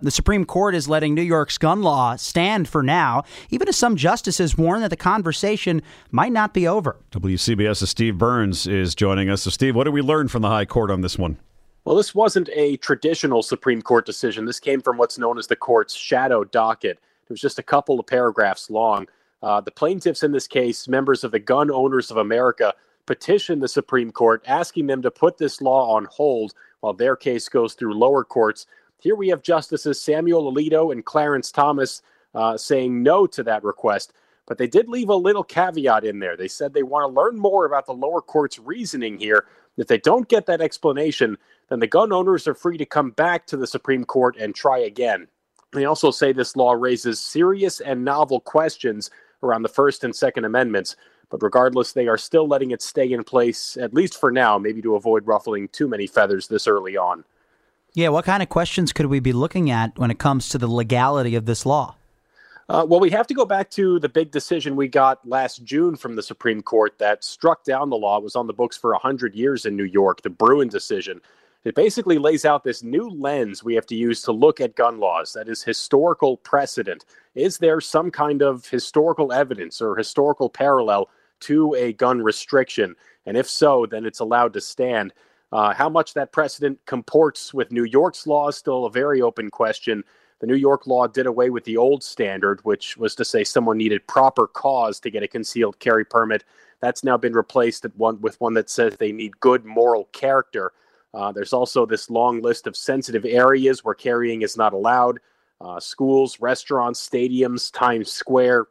The Supreme Court is letting New York's gun law stand for now, even as some justices warn that the conversation might not be over. WCBS's Steve Burns is joining us. So, Steve, what did we learn from the High Court on this one? Well, this wasn't a traditional Supreme Court decision. This came from what's known as the court's shadow docket. It was just a couple of paragraphs long. Uh, the plaintiffs in this case, members of the Gun Owners of America, petitioned the Supreme Court asking them to put this law on hold while their case goes through lower courts. Here we have Justices Samuel Alito and Clarence Thomas uh, saying no to that request. But they did leave a little caveat in there. They said they want to learn more about the lower court's reasoning here. If they don't get that explanation, then the gun owners are free to come back to the Supreme Court and try again. They also say this law raises serious and novel questions around the First and Second Amendments. But regardless, they are still letting it stay in place, at least for now, maybe to avoid ruffling too many feathers this early on. Yeah, what kind of questions could we be looking at when it comes to the legality of this law? Uh, well, we have to go back to the big decision we got last June from the Supreme Court that struck down the law. It was on the books for 100 years in New York, the Bruen decision. It basically lays out this new lens we have to use to look at gun laws that is historical precedent. Is there some kind of historical evidence or historical parallel to a gun restriction? And if so, then it's allowed to stand. Uh, how much that precedent comports with New York's law is still a very open question. The New York law did away with the old standard, which was to say someone needed proper cause to get a concealed carry permit. That's now been replaced one, with one that says they need good moral character. Uh, there's also this long list of sensitive areas where carrying is not allowed uh, schools, restaurants, stadiums, Times Square.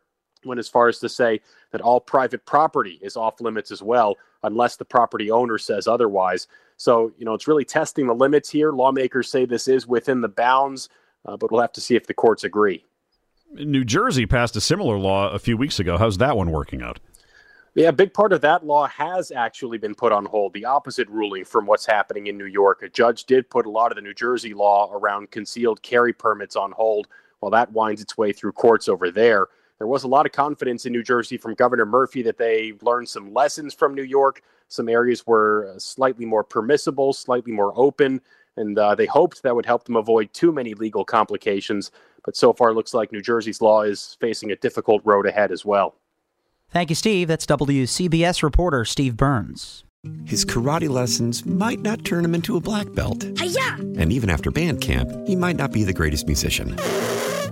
Went as far as to say that all private property is off limits as well, unless the property owner says otherwise. So, you know, it's really testing the limits here. Lawmakers say this is within the bounds, uh, but we'll have to see if the courts agree. New Jersey passed a similar law a few weeks ago. How's that one working out? Yeah, a big part of that law has actually been put on hold. The opposite ruling from what's happening in New York. A judge did put a lot of the New Jersey law around concealed carry permits on hold while that winds its way through courts over there. There was a lot of confidence in New Jersey from Governor Murphy that they learned some lessons from New York. Some areas were slightly more permissible, slightly more open, and uh, they hoped that would help them avoid too many legal complications. But so far, it looks like New Jersey's law is facing a difficult road ahead as well. Thank you, Steve. That's WCBS reporter Steve Burns. His karate lessons might not turn him into a black belt. Hi-ya! And even after band camp, he might not be the greatest musician.